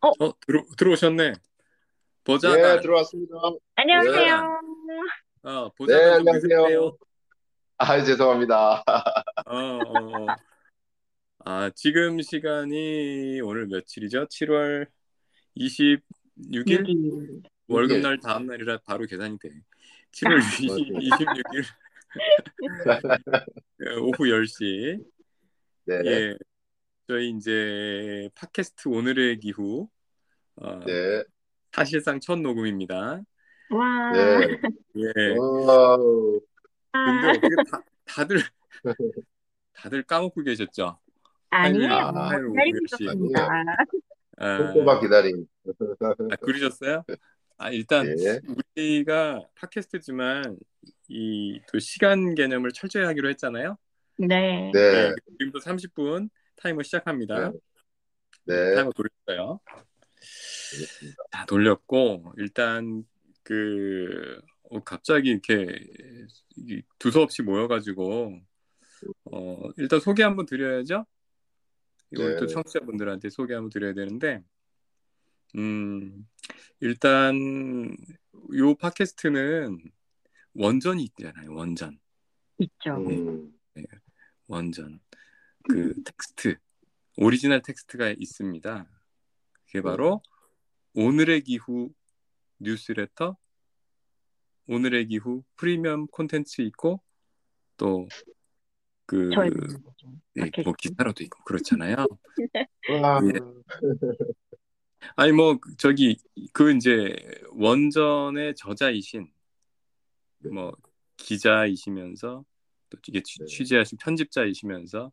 어, 들어, 들어오셨네. 보자관. 예, 들어왔습니다. 안녕하세요. 어, 네, 보자관 좀 안녕하세요. 드세요. 아, 죄송합니다. 어, 어, 어. 아, 지금 시간이 오늘 며칠이죠? 7월 26일? 여기 월급날 다음 날이라 바로 계산이 돼. 7월 26일 오후 10시. 네, 예. 저희 이제 팟캐스트 오늘의 기후 어, 네, 사실상 첫 녹음입니다. 와. 네. 예. 와우. 근데 어떻게 다, 다들 다들 까먹고 계셨죠? 아니에요. 아, 기다리고 10시. 있었습니다. 아, 손꼽아 기다림. 아, 그러셨어요? 아, 일단 네, 우리가 팟캐스트지만 이 또 시간 개념을 철저히 하기로 했잖아요. 네. 네, 네, 지금도 30분 타이머 시작합니다. 네. 타이머 돌렸어요. 다 돌렸고 일단 그 어, 갑자기 이렇게 이 두서없이 모여가지고 어, 일단 소개 한번 드려야죠. 이걸 또 네. 청취자분들한테 소개 한번 드려야 되는데 음, 일단 요 팟캐스트는 원전이 있잖아요. 원전. 있죠. 음, 원전. 그 텍스트 오리지널 텍스트가 있습니다. 그게 바로 오늘의 기후 뉴스레터 오늘의 기후 프리미엄 콘텐츠 있고 또 그 예, 뭐 기사로도 있고 그렇잖아요. 와, 예. 아니 뭐 저기 그 이제 원전의 저자이신 네. 뭐 기자이시면서 또 이게 취- 네. 취재하신 편집자이시면서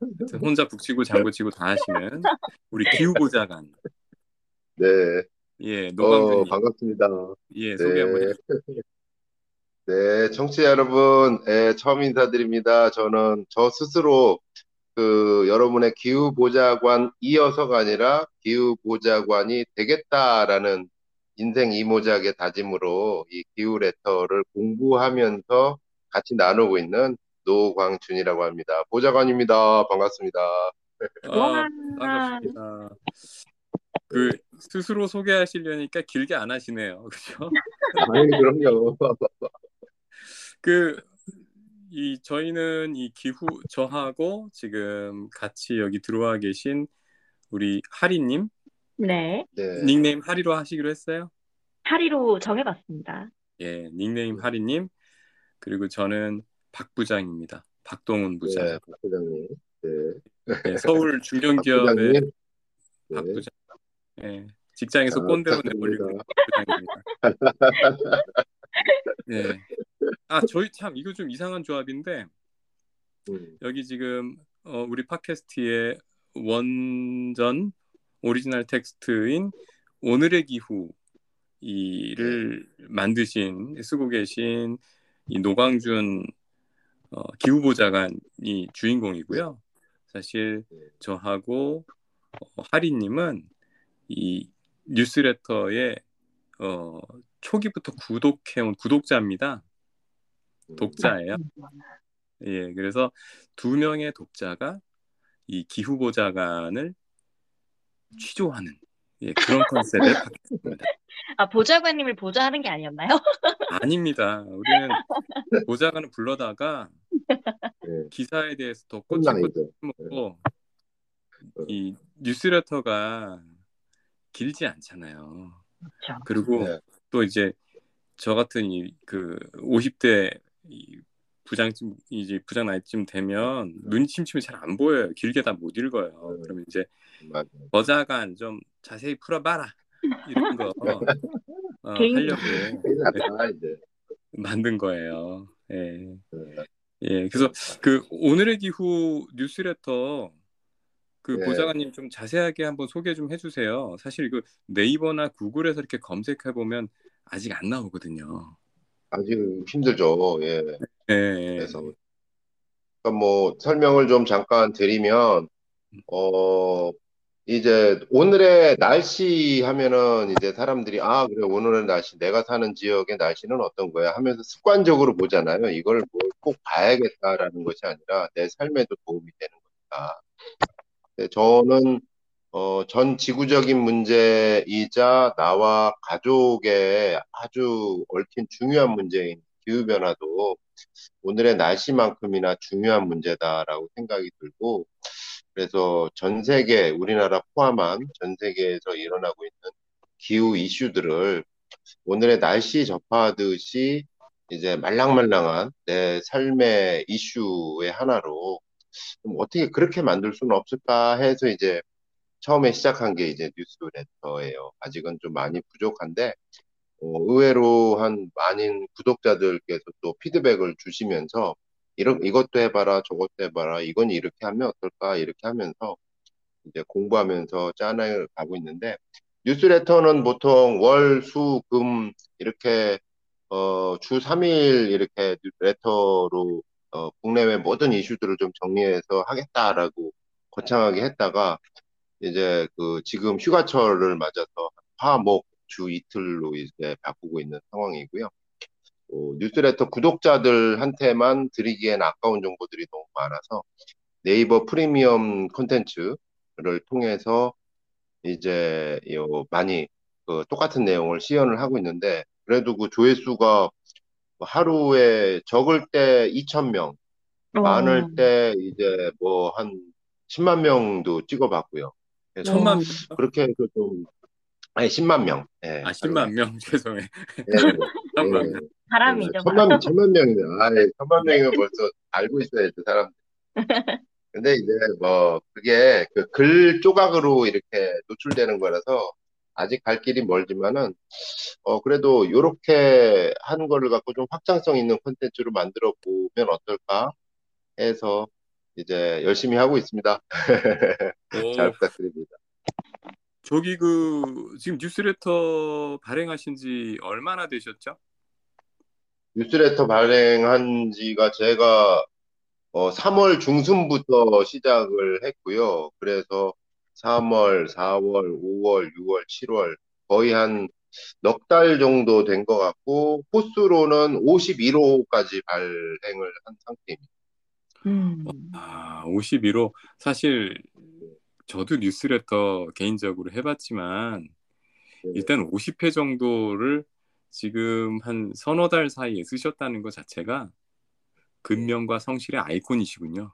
혼자 북치고 장구치고 다 하시는 우리 기후보좌관 네. 예 어, 노광준님 반갑습니다. 예 소개 한번 네. 해주세요. 네, 청취자 여러분, 예, 처음 인사드립니다. 저는 저 스스로 그 여러분의 기후보좌관 이어서가 아니라 기후보좌관이 되겠다라는 인생 이모작의 다짐으로 이 기후 레터를 공부하면서 같이 나누고 있는 노광준이라고 합니다. 보좌관입니다. 반갑습니다. 아, 와. 반갑습니다. 그 스스로 소개하시려니까 길게 안 하시네요. 그죠? 아니, 그럼요. 그, 이, 저희는 이 기후, 저하고 지금 같이 여기 들어와 계신 우리 하리님, 네. 네, 닉네임 하리로 하시기로 했어요? 하리로 정해봤습니다. 예, 닉네임 하리님, 그리고 저는 박 부장입니다. 박동훈 부장. 네, 박 부장님. 네, 예, 서울 박 중견기업의 부장님. 박 네. 부장. 예, 직장에서 아, 꼰대로. 내몰리고 박 부장입니다. 예. 아, 저희 참, 이거 좀 이상한 조합인데, 음, 여기 지금 어, 우리 팟캐스트의 원전 오리지널 텍스트인 오늘의 기후 이를 만드신 쓰고 계신 이 노광준 어, 기후보좌관이 주인공이고요. 사실 저하고 어, 하리님은 이 뉴스레터의 어, 초기부터 구독해온 구독자입니다. 음. 독자예요. 예, 그래서 두 명의 독자가 이 기후보좌관을 취조하는 예, 그런 컨셉의 팟캐스트입니다. 아, 보좌관님을 보좌하는 게 아니었나요? 아닙니다. 우리는 보좌관을 불러다가 네, 기사에 대해서 더 꼬치꼬치 혼란이죠. 먹고 이 뉴스레터가 길지 않잖아요. 그렇죠. 그리고 네. 또 이제 저 같은 이 그 50대 이 부장쯤 이제 부장 나이쯤 되면 눈이 침침해 잘 안 보여요. 길게 다 못 읽어요. 음. 그러면 이제 맞아요. 저자간 좀 자세히 풀어봐라 이런 거 어, 개인 하려고 이제. 만든 거예요. 예. 네. 예. 그래서 그 오늘의 기후 뉴스레터 그 네. 보좌관님 좀 자세하게 한번 소개 좀 해주세요. 사실 그 네이버나 구글에서 이렇게 검색해 보면 아직 안 나오거든요. 아주 힘들죠. 예. 예. 그래서 그러니까 뭐 설명을 좀 잠깐 드리면 어 이제 오늘의 날씨 하면은 이제 사람들이 아 그래 오늘의 날씨 내가 사는 지역의 날씨는 어떤 거야 하면서 습관적으로 보잖아요. 이걸 뭘 꼭 봐야겠다라는 것이 아니라 내 삶에도 도움이 되는 거니까. 근데 저는 어, 전 지구적인 문제이자 나와 가족의 아주 얽힌 중요한 문제인 기후변화도 오늘의 날씨만큼이나 중요한 문제다라고 생각이 들고, 그래서 전 세계, 우리나라 포함한 전 세계에서 일어나고 있는 기후 이슈들을 오늘의 날씨 접하듯이 이제 말랑말랑한 내 삶의 이슈의 하나로 좀 어떻게 그렇게 만들 수는 없을까 해서 이제 처음에 시작한 게 이제 뉴스레터예요. 아직은 좀 많이 부족한데 어, 의외로 한 많은 구독자들께서 또 피드백을 주시면서 이런 이것도 해봐라 저것도 해봐라 이건 이렇게 하면 어떨까 이렇게 하면서 이제 공부하면서 짠을 가고 있는데 뉴스레터는 보통 월, 수, 금 이렇게 어, 주 3일 이렇게 레터로 어, 국내외 모든 이슈들을 좀 정리해서 하겠다라고 거창하게 했다가 이제 그 지금 휴가철을 맞아서 화, 목, 주 이틀로 이제 바꾸고 있는 상황이고요. 어, 뉴스레터 구독자들한테만 드리기엔 아까운 정보들이 너무 많아서 네이버 프리미엄 콘텐츠를 통해서 이제 요 많이 그 똑같은 내용을 시연을 하고 있는데 그래도 그 조회수가 하루에 적을 때 2,000명, 많을 어. 때 이제 뭐 한 10만 명도 찍어봤고요. 그래서 천만 그렇게 해서 좀 아니 10만 명. 예. 아 10만 명 죄송해. 예. 천만 예. 명. 바람이죠. 천만 천만 명이면 아, 예. 천만 명이면 벌써 알고 있어야죠 사람. 근데 이제 뭐 그게 그 글 조각으로 이렇게 노출되는 거라서 아직 갈 길이 멀지만은 어 그래도 요렇게 하는 거를 갖고 좀 확장성 있는 콘텐츠로 만들어 보면 어떨까 해서 이제 열심히 하고 있습니다. 잘 오, 부탁드립니다. 저기 그 지금 뉴스레터 발행하신 지 얼마나 되셨죠? 뉴스레터 발행한 지가 제가 어, 3월 중순부터 시작을 했고요. 그래서 3월, 4월, 5월, 6월, 7월 거의 한 넉 달 정도 된 것 같고 호수로는 51호까지 발행을 한 상태입니다. 음. 아 51호 사실 저도 뉴스레터 개인적으로 해봤지만 네. 일단 50회 정도를 지금 한 서너 달 사이에 쓰셨다는 것 자체가 근명과 성실의 아이콘이시군요.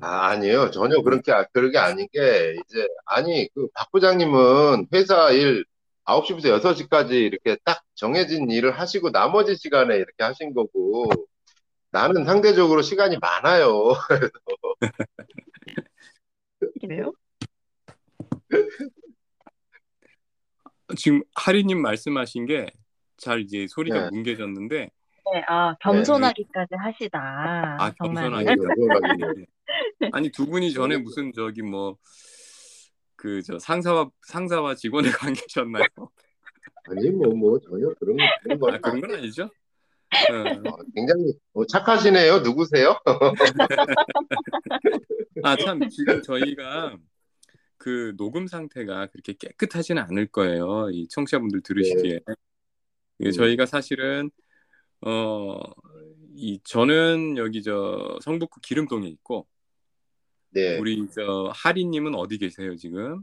아, 아니에요. 전혀 그렇게, 그렇게 아닌 게, 이제, 아니, 그, 박 부장님은 회사 일 9시부터 6시까지 이렇게 딱 정해진 일을 하시고 나머지 시간에 이렇게 하신 거고, 나는 상대적으로 시간이 많아요. 그래요? 지금 하리님 말씀하신 게 잘 이제 소리가 네. 뭉개졌는데 네, 아, 겸손하기까지 하시다. 아 정말. 겸손하게 겸손하게. 아니 두 분이 전에 무슨 저기 뭐 그 저 상사와 상사와 직원의 관계셨나요? 아니, 뭐, 뭐, 전혀 그런, 그런 건 아 그런 건 아니죠? 어, 어, 굉장히 어, 착하시네요. 누구세요? 아 참 지금 저희가 그 녹음 상태가 그렇게 깨끗하지는 않을 거예요. 이 청취자분들 들으시기에 이게 음. 저희가 사실은 어 이 저는 여기 저 성북구 기름동에 있고 네. 우리 저 하리님은 어디 계세요 지금?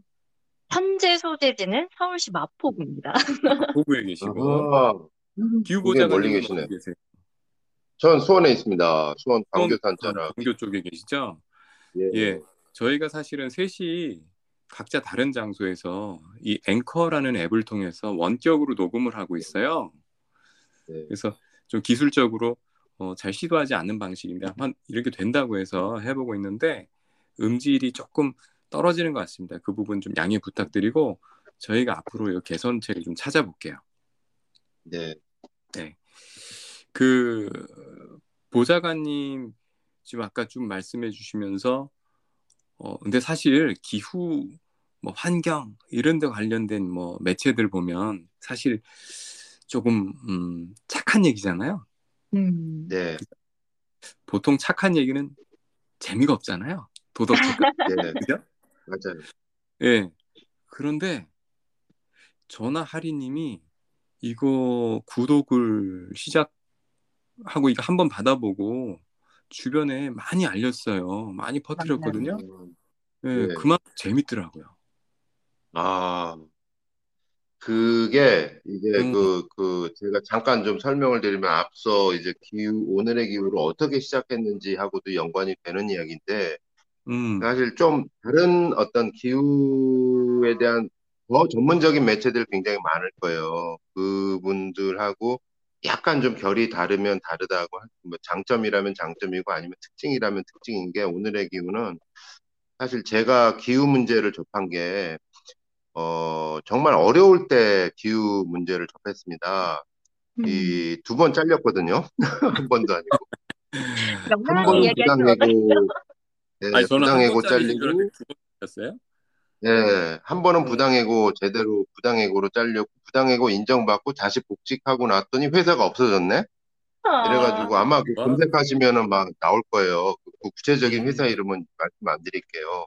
현재 소재지는 서울시 마포구입니다. 고구에 계시고 아, 기후보좌관님은 멀리 계시네. 어디 계세요? 전 수원에 있습니다. 수원 수원, 광교산 어. 광교 쪽에 계시죠? 예. 예. 저희가 사실은 셋이 각자 다른 장소에서 이 앵커라는 앱을 통해서 원격으로 녹음을 하고 있어요. 네. 그래서 좀 기술적으로 어, 잘 시도하지 않는 방식인데 한번 이렇게 된다고 해서 해보고 있는데 음질이 조금 떨어지는 것 같습니다. 그 부분 좀 양해 부탁드리고 저희가 앞으로 이 개선책을 좀 찾아볼게요. 네. 그 보좌관님 지금 아까 좀 말씀해 주시면서 어 근데 사실 기후 뭐 환경 이런 데 관련된 뭐 매체들 보면 사실 조금 음 착한 얘기잖아요. 음. 네. 보통 착한 얘기는 재미가 없잖아요. 도덕적. 네. 그죠? 맞아요. 예. 그런데 전화 하리님이 이거 구독을 시작하고 이거 한번 받아보고 주변에 많이 알렸어요. 많이 퍼뜨렸거든요. 음, 예, 네. 그만 재밌더라고요. 아, 그게 이제 음, 그, 그, 제가 잠깐 좀 설명을 드리면 앞서 이제 기후, 오늘의 기후를 어떻게 시작했는지 하고도 연관이 되는 이야기인데, 음, 사실 좀 다른 어떤 기후에 대한 더 전문적인 매체들 굉장히 많을 거예요. 그분들하고 약간 좀 결이 다르면 다르다고, 할- 뭐 장점이라면 장점이고 아니면 특징이라면 특징인 게 오늘의 기후는 사실 제가 기후 문제를 접한 게, 어, 정말 어려울 때 기후 문제를 접했습니다. 음. 이두 번 잘렸거든요. 한 번도 아니고. 한 어떡해요? 부당해고, 네, 아니 부당해고 잘리고, 번이었어요? 예, 한 번은 어, 부당해고 제대로 부당해고로 잘렸고 부당해고 인정받고 다시 복직하고 났더니 회사가 없어졌네. 아, 이래가지고 아마 그 와, 검색하시면은 막 나올 거예요. 그, 그 구체적인 회사 음, 이름은 말씀 안 드릴게요.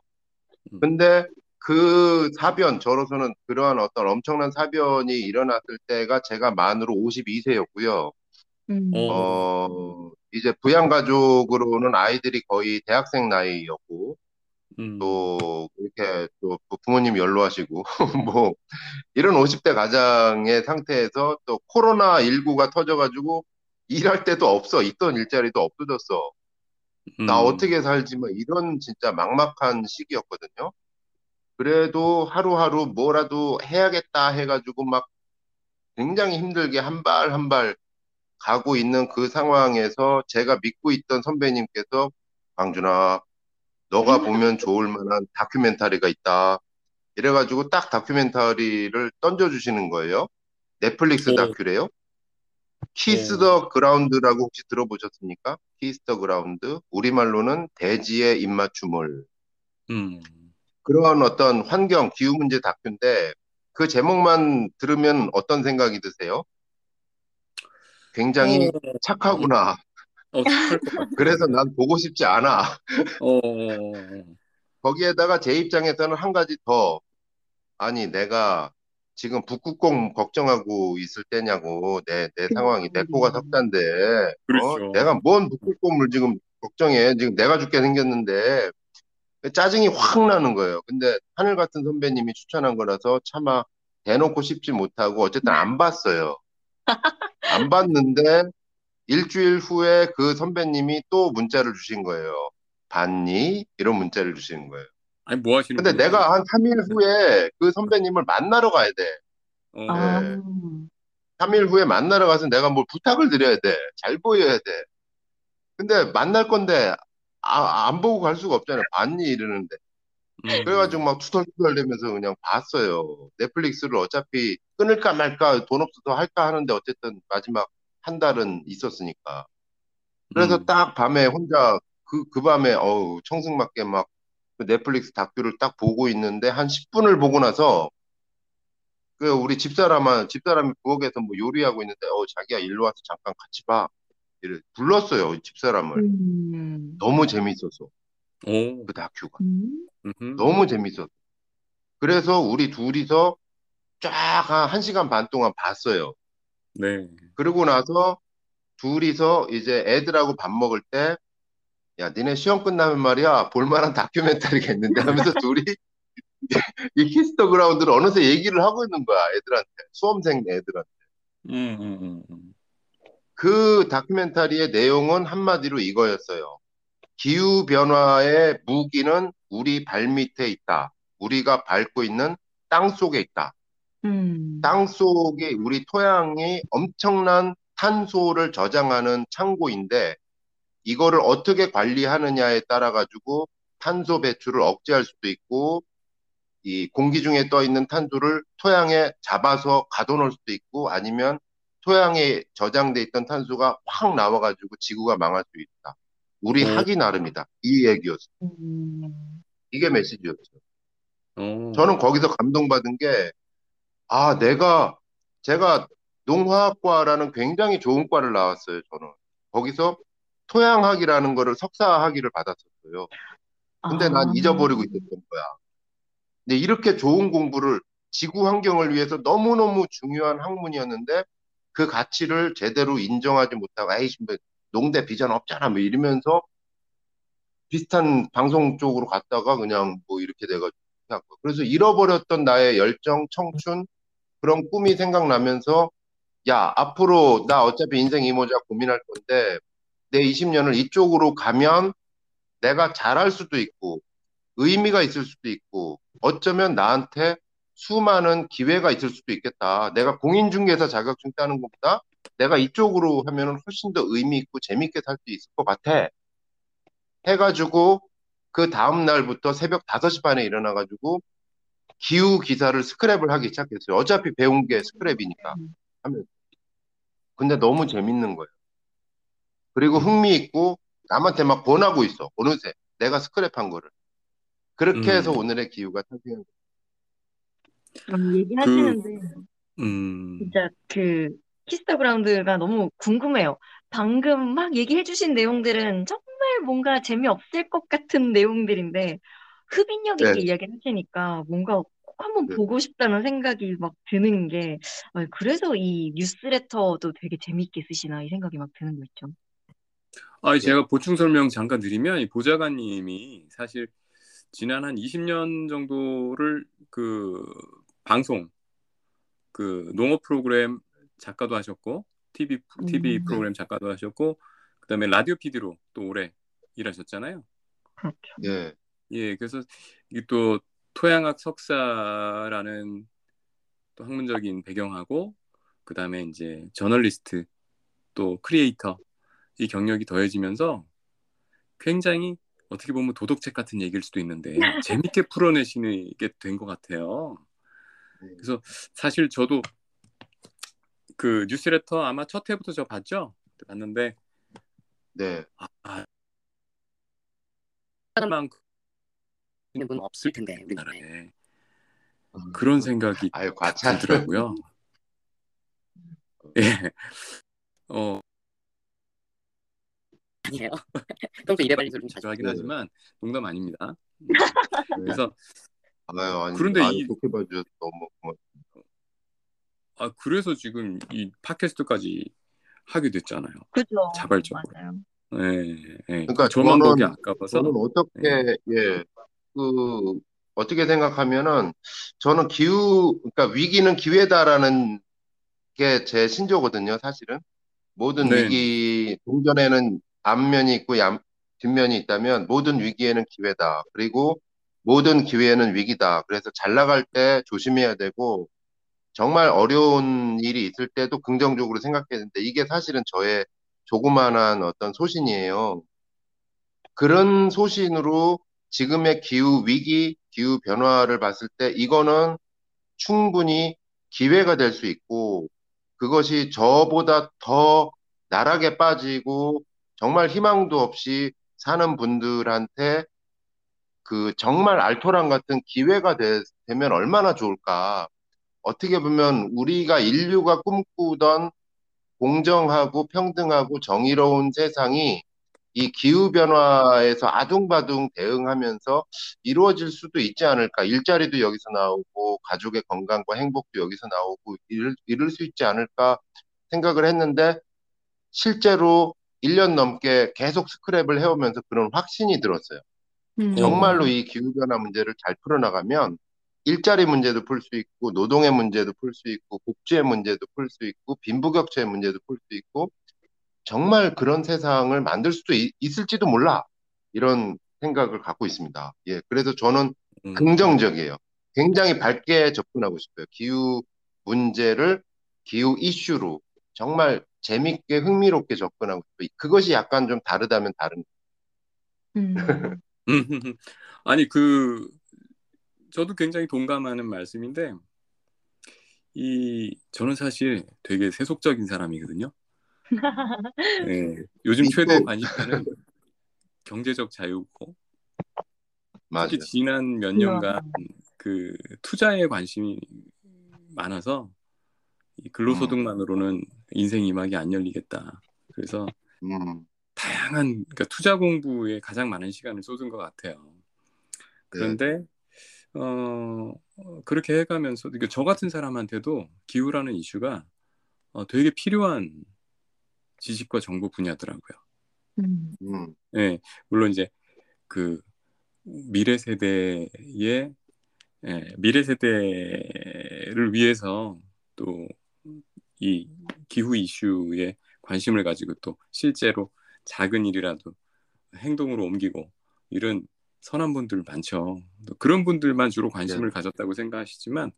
음, 근데 그 사변, 저로서는 그러한 어떤 엄청난 사변이 일어났을 때가 제가 만으로 52세였고요. 음, 어, 어, 이제 부양 가족으로는 아이들이 거의 대학생 나이였고, 음, 또 이렇게 또 부모님 연로하시고 뭐 이런 50대 가장의 상태에서 또 코로나 19가 터져가지고 일할 때도 없어. 있던 일자리도 없어졌어. 나 음, 어떻게 살지? 뭐 이런 진짜 막막한 시기였거든요. 그래도 하루하루 뭐라도 해야겠다 해가지고 막 굉장히 힘들게 한 발 한발 가고 있는 그 상황에서 제가 믿고 있던 선배님께서 강준아 너가 보면 좋을 만한 다큐멘터리가 있다 이래가지고 딱 다큐멘터리를 던져주시는 거예요. 넷플릭스 오, 다큐래요. 키스 오, the Ground라고 혹시 들어보셨습니까? Kiss the Ground. 우리말로는 대지의 입맞춤을. 음, 그러한 어떤 환경, 기후 문제 다큐인데 그 제목만 들으면 어떤 생각이 드세요? 굉장히 어, 음, 착하구나. 어. 그래서 난 보고 싶지 않아. 어, 어, 어, 거기에다가 제 입장에서는 한 가지 더, 아니, 내가 지금 북극곰 걱정하고 있을 때냐고, 내, 내 상황이, 내 코가 석잔데, 어? 그렇죠. 내가 뭔 북극곰을 지금 걱정해. 지금 내가 죽게 생겼는데, 짜증이 확 나는 거예요. 근데 하늘 같은 선배님이 추천한 거라서 차마 대놓고 싶지 못하고, 어쨌든 안 봤어요. 안 봤는데, 일주일 후에 그 선배님이 또 문자를 주신 거예요. 봤니? 이런 문자를 주시는 거예요. 아니 뭐 하시는 근데? 내가 한 3일 후에 그 선배님을 만나러 가야 돼. 어, 아, 예. 3일 후에 만나러 가서 내가 뭘 부탁을 드려야 돼. 잘 보여야 돼. 근데 만날 건데, 아, 안 보고 갈 수가 없잖아요. 봤니? 이러는데. 음, 그래가지고 막 투덜투덜 대면서 그냥 봤어요. 넷플릭스를 어차피 끊을까 말까 돈 없어서 할까 하는데 어쨌든 마지막 한 달은 있었으니까. 그래서 음, 딱 밤에 혼자 그, 그 밤에 어우 청승맞게 막 그 넷플릭스 다큐를 딱 보고 있는데 한 10분을 보고 나서 그 우리 집사람은 집사람이 부엌에서 뭐 요리하고 있는데 어 자기야 일로 와서 잠깐 같이 봐. 이래 불렀어요 집사람을. 음, 너무 재밌었어 오, 그 다큐가 음, 너무 재밌었어. 그래서 우리 둘이서 쫙한 1시간 반 동안 봤어요. 네, 그러고 나서 둘이서 이제 애들하고 밥 먹을 때 야, 니네 시험 끝나면 말이야, 볼만한 다큐멘터리가 있는데 하면서 둘이 이 Kiss the Ground를 어느새 얘기를 하고 있는 거야, 애들한테. 수험생 애들한테. 음, 음, 음, 음. 그 다큐멘터리의 내용은 한마디로 이거였어요. 기후 변화의 무기는 우리 발 밑에 있다. 우리가 밟고 있는 땅 속에 있다. 음, 땅 속에 우리 토양이 엄청난 탄소를 저장하는 창고인데 이거를 어떻게 관리하느냐에 따라 가지고 탄소 배출을 억제할 수도 있고 이 공기 중에 떠 있는 탄소를 토양에 잡아서 가둬놓을 수도 있고 아니면 토양에 저장돼 있던 탄소가 확 나와 가지고 지구가 망할 수 있다. 우리 오, 하기 나름이다. 이 얘기였어. 음, 이게 메시지였어요. 오, 저는 거기서 감동받은 게 아, 내가 제가 농화학과라는 굉장히 좋은 과를 나왔어요, 저는. 거기서 토양학이라는 거를 석사 학위를 받았었어요. 근데 난 아, 잊어버리고 있었던 거야. 근데 이렇게 좋은 공부를 지구 환경을 위해서 너무너무 중요한 학문이었는데 그 가치를 제대로 인정하지 못하고 에이씨 뭐 농대 비전 없잖아 뭐 이러면서 비슷한 방송 쪽으로 갔다가 그냥 뭐 이렇게 돼가지고 그래서 잃어버렸던 나의 열정, 청춘 그런 꿈이 생각나면서 야 앞으로 나 어차피 인생 이모자 고민할 건데 내 20년을 이쪽으로 가면 내가 잘할 수도 있고 의미가 있을 수도 있고 어쩌면 나한테 수많은 기회가 있을 수도 있겠다. 내가 공인중개사 자격증 따는 것보다 내가 이쪽으로 하면은 훨씬 더 의미 있고 재밌게 살 수 있을 것 같아. 해가지고 그 다음 날부터 새벽 5시 반에 일어나가지고 기후 기사를 스크랩을 하기 시작했어요. 어차피 배운 게 스크랩이니까. 하면. 근데 너무 재밌는 거예요. 그리고 흥미 있고 남한테 막 권하고 있어. 어느새 내가 스크랩한 거를. 그렇게 음. 해서 오늘의 기후가 탄생한 거예요. 그럼 얘기하시는데 음, 진짜 그 Kiss the Ground가 너무 궁금해요. 방금 막 얘기해 주신 내용들은 정말 뭔가 재미없을 것 같은 내용들인데 흡인력 있게 네. 이야기를 하시니까 뭔가 꼭 한번 네. 보고 싶다는 생각이 막 드는 게 아, 그래서 이 뉴스레터도 되게 재밌게 쓰시나 이 생각이 막 드는 거 있죠. 아, 제가 보충 설명 잠깐 드리면 이 보좌관님이 사실 지난 한 20년 정도를 그 방송 그 농업 프로그램 작가도 하셨고 TV TV 음. 프로그램 작가도 하셨고 그다음에 라디오 PD로 또 오래 일하셨잖아요. 그렇죠. 예. 예, 그래서 이게 또 토양학 석사라는 또 학문적인 배경하고 그다음에 이제 저널리스트 또 크리에이터 이 경력이 더해지면서 굉장히 어떻게 보면 도덕책 같은 얘기일 수도 있는데 재밌게 풀어내시게 된 것 같아요. 그래서 사실 저도 그 뉴스레터 아마 첫 회부터 저 봤죠? 봤는데 네. 아, 만큼 있는 분 없을 텐데 우리나라에 그런 생각이 아유, 과찬. 들더라고요. 예. 어, 아니에요. 평소 입에 발린 소리 좀 자주 하긴 네. 하지만 농담 아닙니다. 네. 그래서 아유, 아니, 그런데 아니, 이- 좋게 봐주셔서 너무 고맙 아 그래서 지금 이 팟캐스트까지 하게 됐잖아요. 그죠. 자발적으로. 맞아요. 예, 예. 그러니까 저만 보기 아까워서 저는 어떻게, 예, 그, 어떻게 생각하면은, 저는 기후, 그러니까 위기는 기회다라는 게 제 신조거든요, 사실은. 모든 네. 위기, 동전에는 앞면이 있고 양, 뒷면이 있다면, 모든 위기에는 기회다. 그리고 모든 기회는 위기다. 그래서 잘 나갈 때 조심해야 되고, 정말 어려운 일이 있을 때도 긍정적으로 생각했는데, 이게 사실은 저의 조그만한 어떤 소신이에요. 그런 소신으로 지금의 기후 위기, 기후 변화를 봤을 때 이거는 충분히 기회가 될 수 있고 그것이 저보다 더 나락에 빠지고 정말 희망도 없이 사는 분들한테 그 정말 알토란 같은 기회가 되, 되면 얼마나 좋을까. 어떻게 보면 우리가 인류가 꿈꾸던 공정하고 평등하고 정의로운 세상이 이 기후변화에서 아둥바둥 대응하면서 이루어질 수도 있지 않을까. 일자리도 여기서 나오고, 가족의 건강과 행복도 여기서 나오고, 이룰, 이룰 수 있지 않을까 생각을 했는데, 실제로 1년 넘게 계속 스크랩을 해오면서 그런 확신이 들었어요. 음. 정말로 이 기후변화 문제를 잘 풀어나가면 일자리 문제도 풀 수 있고 노동의 문제도 풀 수 있고 복지의 문제도 풀 수 있고 빈부격차의 문제도 풀 수 있고 정말 그런 세상을 만들 수도 있, 있을지도 몰라 이런 생각을 갖고 있습니다. 예, 그래서 저는 음, 긍정적이에요. 굉장히 밝게 접근하고 싶어요. 기후 문제를 기후 이슈로 정말 재밌게 흥미롭게 접근하고 싶어요. 그것이 약간 좀 다르다면 다른. 음. 아니 그 저도 굉장히 동감하는 말씀인데 이 저는 사실 되게 세속적인 사람이거든요. 예, 요즘 최대 관심사는 경제적 자유고 맞아요. 특히 지난 몇 년간 그 투자에 관심이 많아서 이 근로소득만으로는 인생 이막이 안 열리겠다. 그래서 음, 다양한 그러니까 투자 공부에 가장 많은 시간을 쏟은 것 같아요. 그런데 어, 그렇게 해가면서 그러니까 저 같은 사람한테도 기후라는 이슈가 어, 되게 필요한 지식과 정보 분야더라고요. 음. 음, 예, 물론 이제 그 미래 세대의 예, 미래 세대를 위해서 또 이 기후 이슈에 관심을 가지고 또 실제로 작은 일이라도 행동으로 옮기고 이런 선한 분들 많죠. 또 그런 분들만 주로 관심을 네. 가졌다고 생각하시지만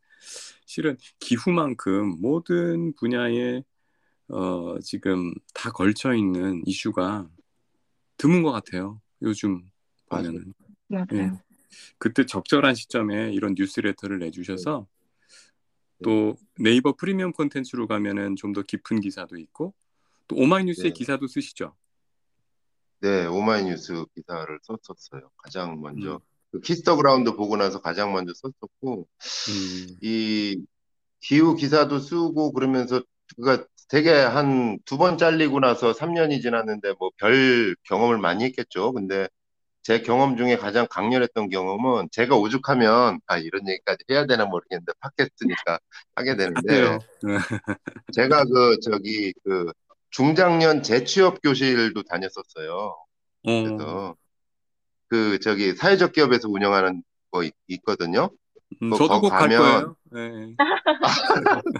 실은 기후만큼 모든 분야에 어, 지금 다 걸쳐 있는 이슈가 드문 것 같아요. 요즘 보면은. 맞아요. 예. 그때 적절한 시점에 이런 뉴스레터를 내주셔서 또 네이버 프리미엄 콘텐츠로 가면은 좀 더 깊은 기사도 있고 또 오마이뉴스의 네. 기사도 쓰시죠. 네, 오마이뉴스 기사를 썼었어요. 가장 먼저 음. 그 Kiss the Ground 보고 나서 가장 먼저 썼었고 음, 이 기후 기사도 쓰고 그러면서 그가 되게 한 두 번 잘리고 나서 3년이 지났는데 뭐 별 경험을 많이 했겠죠. 근데 제 경험 중에 가장 강렬했던 경험은 제가 오죽하면 아 이런 얘기까지 해야 되나 모르겠는데 팟캐스트니까 하게 되는데 하세요. 제가 그 저기 그 중장년 재취업 교실도 다녔었어요. 어, 그래서 그 저기 사회적 기업에서 운영하는 거 있, 있거든요. 음, 그 저도 거꼭갈 가면- 거예요. 네.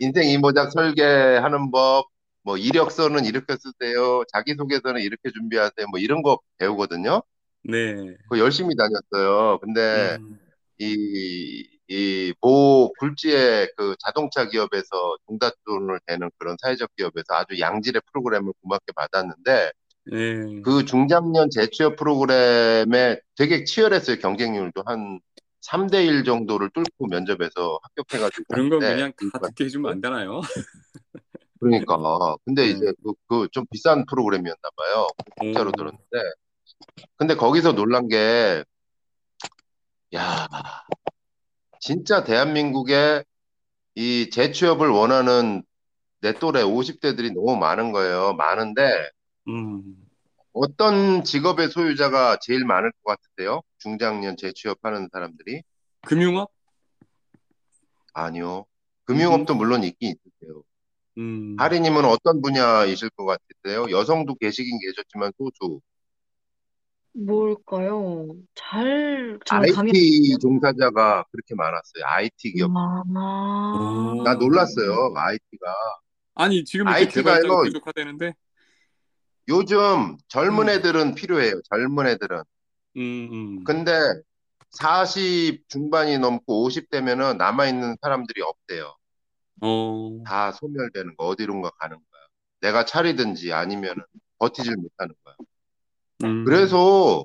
인생 이모작 설계하는 법, 뭐 이력서는 이렇게 쓰세요. 자기소개서는 이렇게 준비하세요. 뭐 이런 거 배우거든요. 네. 그 열심히 다녔어요. 근데 음, 이, 이, 모 굴지의 그 자동차 기업에서 종잣돈을 대는 그런 사회적 기업에서 아주 양질의 프로그램을 고맙게 받았는데 네. 그 중장년 재취업 프로그램에 되게 치열했어요. 경쟁률도 한 3대 1 정도를 뚫고 면접에서 합격해가지고 그런 건 그냥 다 듣게 해주면 안 되나요? 그러니까 근데 네. 이제 그, 그좀 비싼 프로그램이었나 봐요. 공짜로 오. 들었는데 근데 거기서 놀란 게 야, 진짜 대한민국에 이 재취업을 원하는 내 또래 50대들이 너무 많은 거예요. 많은데 음, 어떤 직업의 소유자가 제일 많을 것 같으세요? 중장년 재취업하는 사람들이? 금융업? 아니요. 금융업도 물론 있긴 있으세요. 음, 하리님은 어떤 분야이실 것 같으세요? 여성도 계시긴 계셨지만 소수. 뭘까요? 잘, 저는 감이 IT 종사자가 그렇게 많았어요. IT 기업. 아, 오. 나 놀랐어요. IT가. 아니 지금 이렇게 IT 가 개발자가 이거- 부족하다는데? 요즘 젊은 음. 애들은 필요해요. 젊은 애들은. 음, 음. 근데 40 중반이 넘고 50대면은 남아있는 사람들이 없대요. 어, 다 소멸되는 거, 어디론가 가는 거야. 내가 차리든지 아니면은 버티질 못하는 거야. 음. 그래서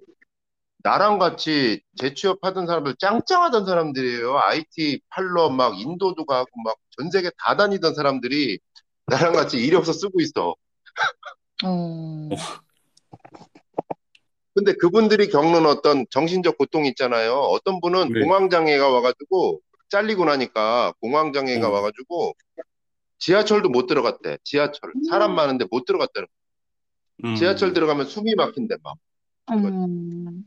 나랑 같이 재취업하던 사람들 짱짱하던 사람들이에요. IT 팔러 막 인도도 가고 막 전 세계 다 다니던 사람들이 나랑 같이 이력서 쓰고 있어. 어, 근데 그분들이 겪는 어떤 정신적 고통이 있잖아요. 어떤 분은 네. 공황장애가 와가지고 잘리고 나니까 공황장애가 어. 와가지고 지하철도 못 들어갔대. 지하철. 사람 많은데 못 들어갔다는 거야. 음. 지하철 들어가면 숨이 막힌대 막. 음,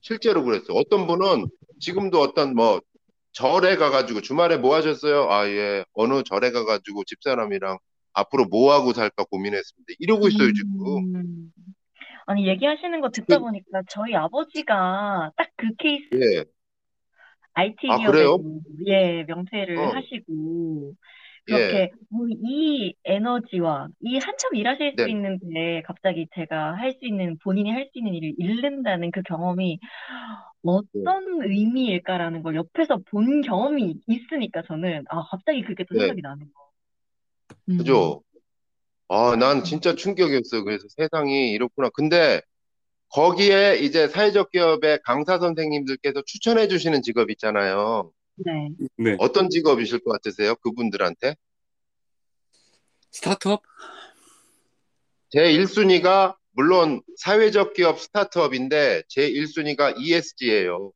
실제로 그랬어요. 어떤 분은 지금도 어떤 뭐 절에 가가지고 주말에 뭐 하셨어요? 아, 예. 어느 절에 가가지고 집사람이랑 앞으로 뭐 하고 살까 고민했습니다. 이러고 있어요, 지금. 음. 아니, 얘기하시는 거 듣다 그- 보니까 저희 아버지가 딱 그 케이스, 예. IT 아, 그래요? 예, 명퇴를 어. 하시고, 예. 그렇게 뭐이 에너지와 이 한참 일하실 수 네. 있는 데 갑자기 제가 할 수 있는 본인이 할 수 있는 일을 잃는다는 그 경험이 어떤 의미일까라는 걸 옆에서 본 경험이 있으니까 저는 아 갑자기 그게 또 네. 생각이 나는 거. 음. 그죠? 아, 난 진짜 충격이었어요. 그래서 세상이 이렇구나. 근데 거기에 이제 사회적 기업의 강사 선생님들께서 추천해 주시는 직업 있잖아요. 네. 네. 어떤 직업이실 것 같으세요? 그분들한테? 스타트업? 제 1순위가 물론 사회적 기업 스타트업인데 제 1순위가 ESG예요.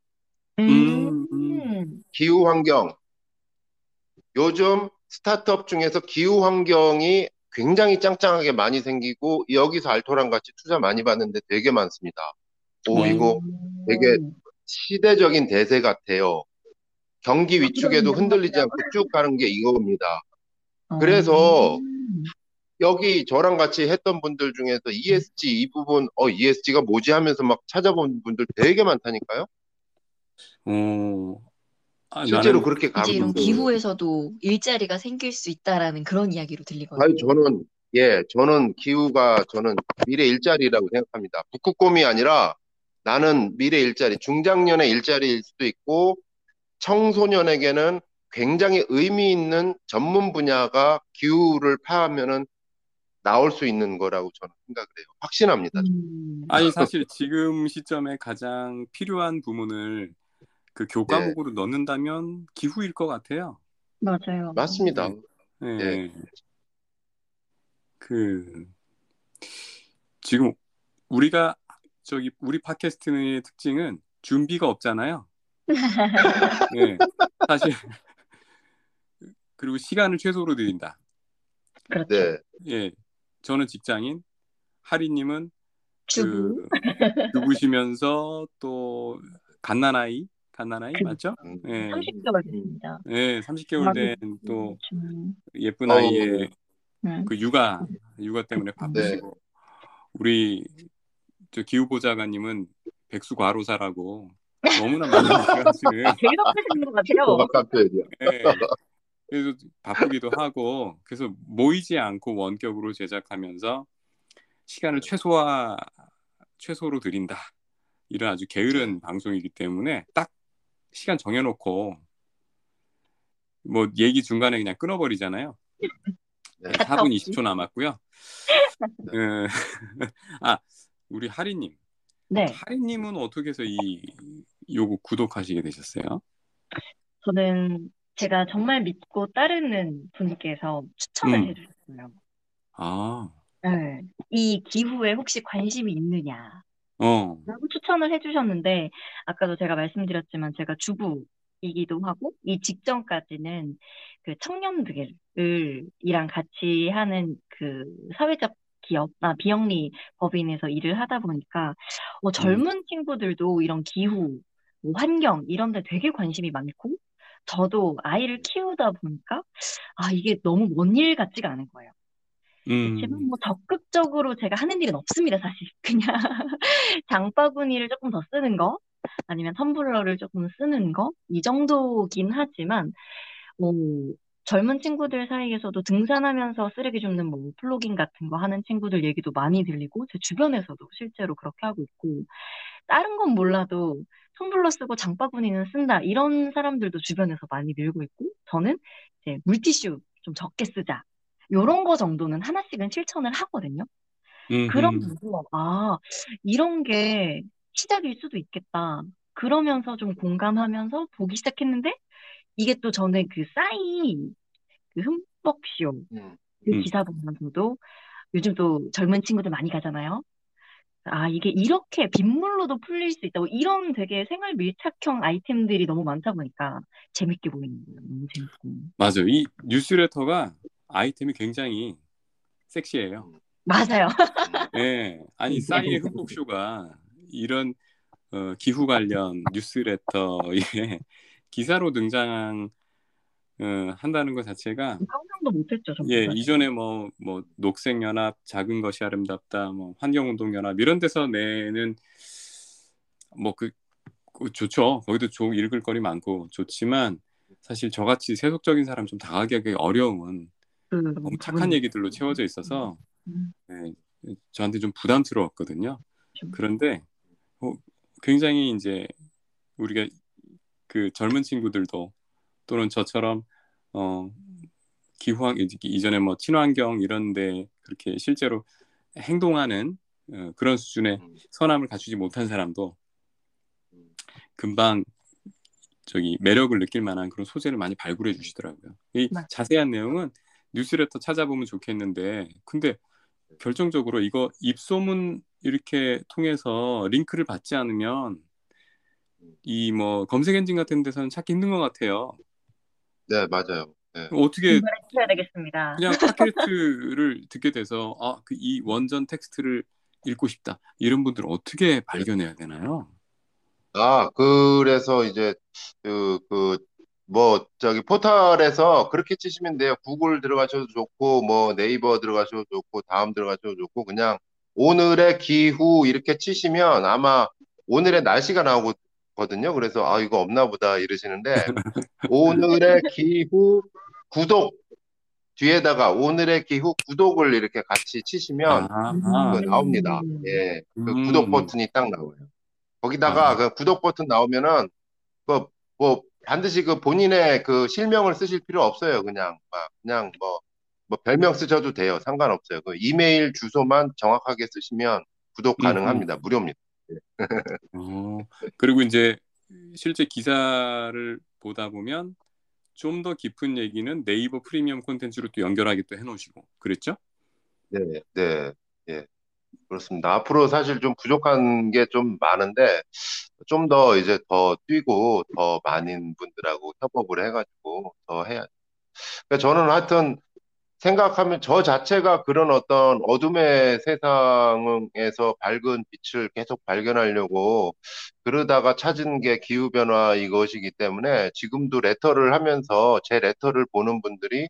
음, 음. 기후 환경. 요즘 스타트업 중에서 기후 환경이 굉장히 짱짱하게 많이 생기고 여기서 알토란 같이 투자 많이 받는데 되게 많습니다. 오, 이거 되게 시대적인 대세 같아요. 경기 위축에도 흔들리지 않고 쭉 가는 게 이겁니다. 그래서 음. 여기 저랑 같이 했던 분들 중에서 ESG 이 부분, 어, ESG가 뭐지 하면서 막 찾아본 분들 되게 많다니까요. 어, 아, 실제로 나는 그렇게 가고 이제 이런. 기후에서도 일자리가 생길 수 있다라는 그런 이야기로 들리거든요. 아니, 저는, 예, 저는 기후가 저는 미래 일자리라고 생각합니다. 북극곰이 아니라 나는 미래 일자리, 중장년의 일자리일 수도 있고 청소년에게는 굉장히 의미 있는 전문 분야가 기후를 파하면은 나올 수 있는 거라고 저는 생각을 해요. 확신합니다. 음, 아니 사실 지금 시점에 가장 필요한 부문을 그 교과목으로 넣는다면 기후일 것 같아요. 맞아요. 맞습니다. 예. 네. 그 지금 우리가 저기 우리 팟캐스트의 특징은 준비가 없잖아요. 예. 사실 그리고 시간을 최소로 드린다. 그렇죠. 네. 예. 저는 직장인, 하리님은 주부. 그 주부시면서 또 갓난아이, 갓난아이 그- 맞죠? 음. 예. 30개월 됐습니다. 예, 30개월 된또 음, 예쁜 어우. 아이의 음. 그 육아 육아 때문에 바쁘시고 우리 저 기후 보좌관님은 백수 과로사라고 너무나 많은 일을 하시는 제일 바쁘신 것 같아요. 표현이요. 예. 그래서 바쁘기도 하고 그래서 모이지 않고 원격으로 제작하면서 시간을 최소화 최소로 드린다 이런 아주 게으른 방송이기 때문에 딱 시간 정해놓고 뭐 얘기 중간에 그냥 끊어버리잖아요. 네. 4분 20초 남았고요. 어, 아 우리 하리님, 네, 하리님은 어떻게 해서 이 요거 구독하시게 되셨어요? 저는 제가 정말 믿고 따르는 분께서 추천을 음. 해주셨어요. 아, 네. 이 기후에 혹시 관심이 있느냐? 어, 라고 추천을 해주셨는데, 아까도 제가 말씀드렸지만 제가 주부이기도 하고, 이 직전까지는 그 청년들을, 이랑 같이 하는 그 사회적 기업, 아, 비영리 법인에서 일을 하다 보니까, 어, 젊은 친구들도 이런 기후, 뭐 환경, 이런 데 되게 관심이 많고, 저도 아이를 키우다 보니까, 아, 이게 너무 먼 일 같지가 않은 거예요. 음, 뭐 적극적으로 제가 하는 일은 없습니다, 사실. 그냥 장바구니를 조금 더 쓰는 거, 아니면 텀블러를 조금 쓰는 거, 이 정도긴 하지만, 뭐, 젊은 친구들 사이에서도 등산하면서 쓰레기 줍는 뭐 플로깅 같은 거 하는 친구들 얘기도 많이 들리고, 제 주변에서도 실제로 그렇게 하고 있고, 다른 건 몰라도 텀블러 쓰고 장바구니는 쓴다, 이런 사람들도 주변에서 많이 늘고 있고, 저는 이제 물티슈 좀 적게 쓰자. 요런 거 정도는 하나씩은 실천을 하거든요. 음, 그러면서, 아, 이런 게 시작일 수도 있겠다. 그러면서 좀 공감하면서 보기 시작했는데, 이게 또 저는 그 싸이, 그 흠뻑쇼, 음. 그 음. 기사 보면서도 요즘 또 젊은 친구들 많이 가잖아요. 아, 이게 이렇게 빗물로도 풀릴 수 있다고, 이런 되게 생활 밀착형 아이템들이 너무 많다 보니까 재밌게 보이는 거예요. 너무 재밌고. 맞아. 이 뉴스레터가 아이템이 굉장히 섹시해요. 맞아요. 예, 아니 싸이의 흑복쇼가 이런 어, 기후 관련 뉴스레터에 기사로 등장 어, 한다는 것 자체가 상상도 못했죠, 정말. 예 이전에 뭐뭐 녹색 연합 작은 것이 아름답다 뭐 환경운동 연합 이런 데서 내는 뭐그 좋죠 거기도 좋 읽을 거리 많고 좋지만 사실 저같이 세속적인 사람 좀 다가가기 어려운 그 너무 착한 얘기들로 채워져 있어서 음. 네, 저한테 좀 부담스러웠거든요. 좀. 그런데 어, 굉장히 이제 우리가 그 젊은 친구들도 또는 저처럼 어, 기후환 이전에 뭐 친환경 이런데 그렇게 실제로 행동하는 어, 그런 수준의 음. 선함을 갖추지 못한 사람도 금방 저기 매력을 느낄 만한 그런 소재를 많이 발굴해 주시더라고요. 이 맞아요. 자세한 내용은 뉴스레터 찾아보면 좋겠는데 근데 결정적으로 이거 입소문 이렇게 통해서 링크를 받지 않으면 이 뭐 검색 엔진 같은 데서는 찾기 힘든 것 같아요. 네, 맞아요. 어떻게 해야 되겠습니다. 그냥 팟캐스트를 듣게 돼서 아, 그 이 원전 텍스트를 읽고 싶다. 이런 분들은 어떻게 발견해야 되나요? 아, 그래서 이제 그, 그, 뭐, 저기 포털에서 그렇게 치시면 돼요. 구글 들어가셔도 좋고, 뭐 네이버 들어가셔도 좋고, 다음 들어가셔도 좋고, 그냥 오늘의 기후 이렇게 치시면 아마 오늘의 날씨가 나오고, 거든요. 그래서 아 이거 없나 보다 이러시는데 오늘의 기후 구독 뒤에다가 오늘의 기후 구독을 이렇게 같이 치시면 아, 그 나옵니다. 예, 그 음. 구독 버튼이 딱 나와요. 거기다가 아. 그 구독 버튼 나오면은 그 뭐 반드시 그 본인의 그 실명을 쓰실 필요 없어요. 그냥 막 그냥 뭐, 뭐 별명 쓰셔도 돼요. 상관없어요. 그 이메일 주소만 정확하게 쓰시면 구독 음, 가능합니다. 무료입니다. 어, 그리고 이제 실제 기사를 보다 보면 좀 더 깊은 얘기는 네이버 프리미엄 콘텐츠로 또 연결하게 또 해놓으시고 그랬죠? 네, 네, 예. 그렇습니다. 앞으로 사실 좀 부족한 게 좀 많은데, 좀 더 이제 더 뛰고, 더 많은 분들하고 협업을 해가지고 더 해야. 그러니까 저는 하여튼 생각하면 저 자체가 그런 어떤 어둠의 세상에서 밝은 빛을 계속 발견하려고 그러다가 찾은 게 기후변화 이것이기 때문에 지금도 레터를 하면서 제 레터를 보는 분들이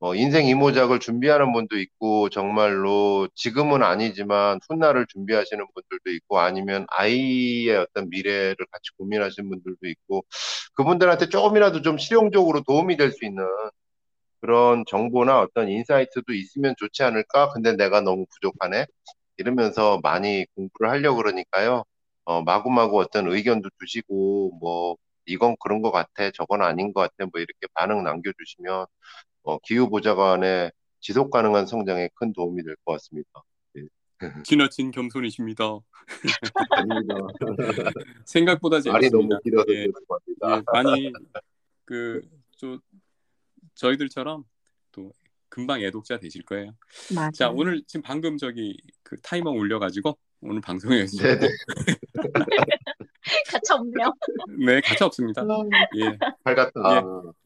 어, 인생 이모작을 준비하는 분도 있고, 정말로 지금은 아니지만 훗날을 준비하시는 분들도 있고, 아니면 아이의 어떤 미래를 같이 고민하시는 분들도 있고, 그분들한테 조금이라도 좀 실용적으로 도움이 될 수 있는 그런 정보나 어떤 인사이트도 있으면 좋지 않을까? 근데 내가 너무 부족하네? 이러면서 많이 공부를 하려고 그러니까요. 어, 마구마구 어떤 의견도 주시고, 뭐, 이건 그런 것 같아, 저건 아닌 것 같아, 뭐 이렇게 반응 남겨주시면, 어, 기후보좌관의 지속 가능한 성장에 큰 도움이 될 것 같습니다. 지나친 겸손이십니다. 아닙니다. 생각보다 말이 재밌습니다. 너무 길어서 예, 죄송합니다. 예, 많이 그저 저희들처럼 또 금방 애독자 되실 거예요. 맞아. 자 오늘 지금 방금 저기 그 타이머 올려가지고 오늘 방송에 네네. 가차 없네요. 네 가차 없습니다. 예, 팔 같다.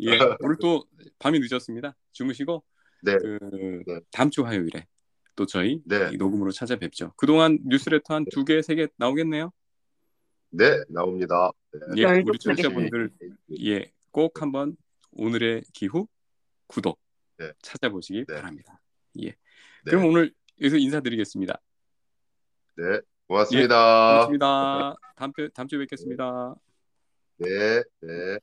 예 오늘 또 밤이 늦었습니다. 주무시고 네. 그 네. 다음 주 화요일에 또 저희 네. 이 녹음으로 찾아뵙죠. 그동안 뉴스레터 한 두 개, 세 개 나오겠네요. 네, 나옵니다. 네. 예, 우리 청취자분들 예, 꼭 한번 오늘의 기후 구독 네. 찾아보시기 네. 바랍니다. 예. 네. 그럼 오늘 여기서 인사드리겠습니다. 네, 고맙습니다. 고맙습니다. 다음 주 다음 주에 뵙겠습니다. 네, 네.